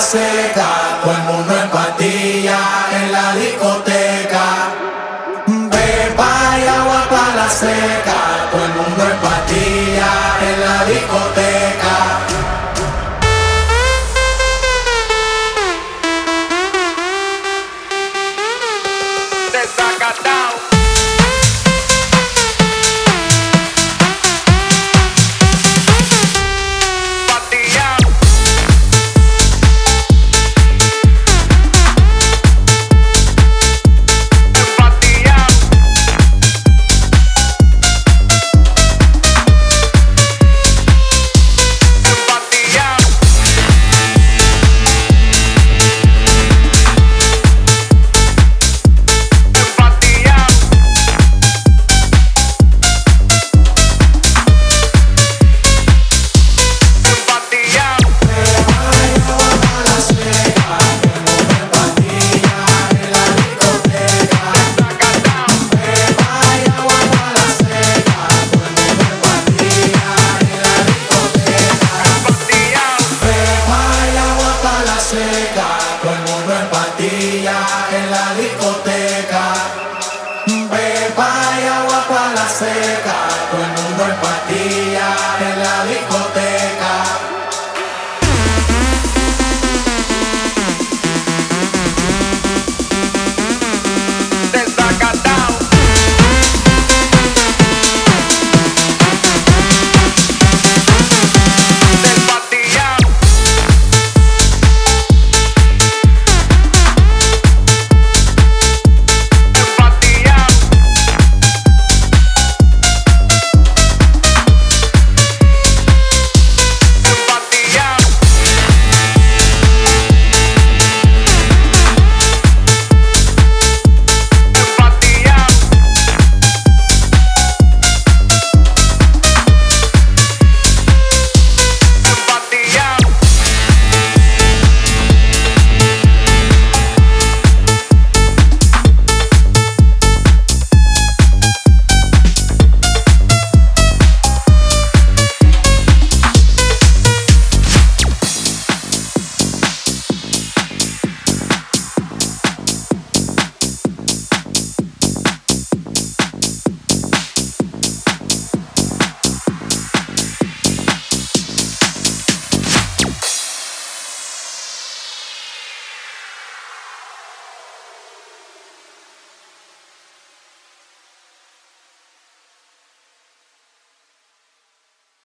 seca, todo el mundo en patilla en la discoteca. Beba y agua para la seca, todo el mundo en patilla. Todo el mundo en patilla en la discoteca. Pepa y agua para la seca, todo el mundo en patilla en la discoteca.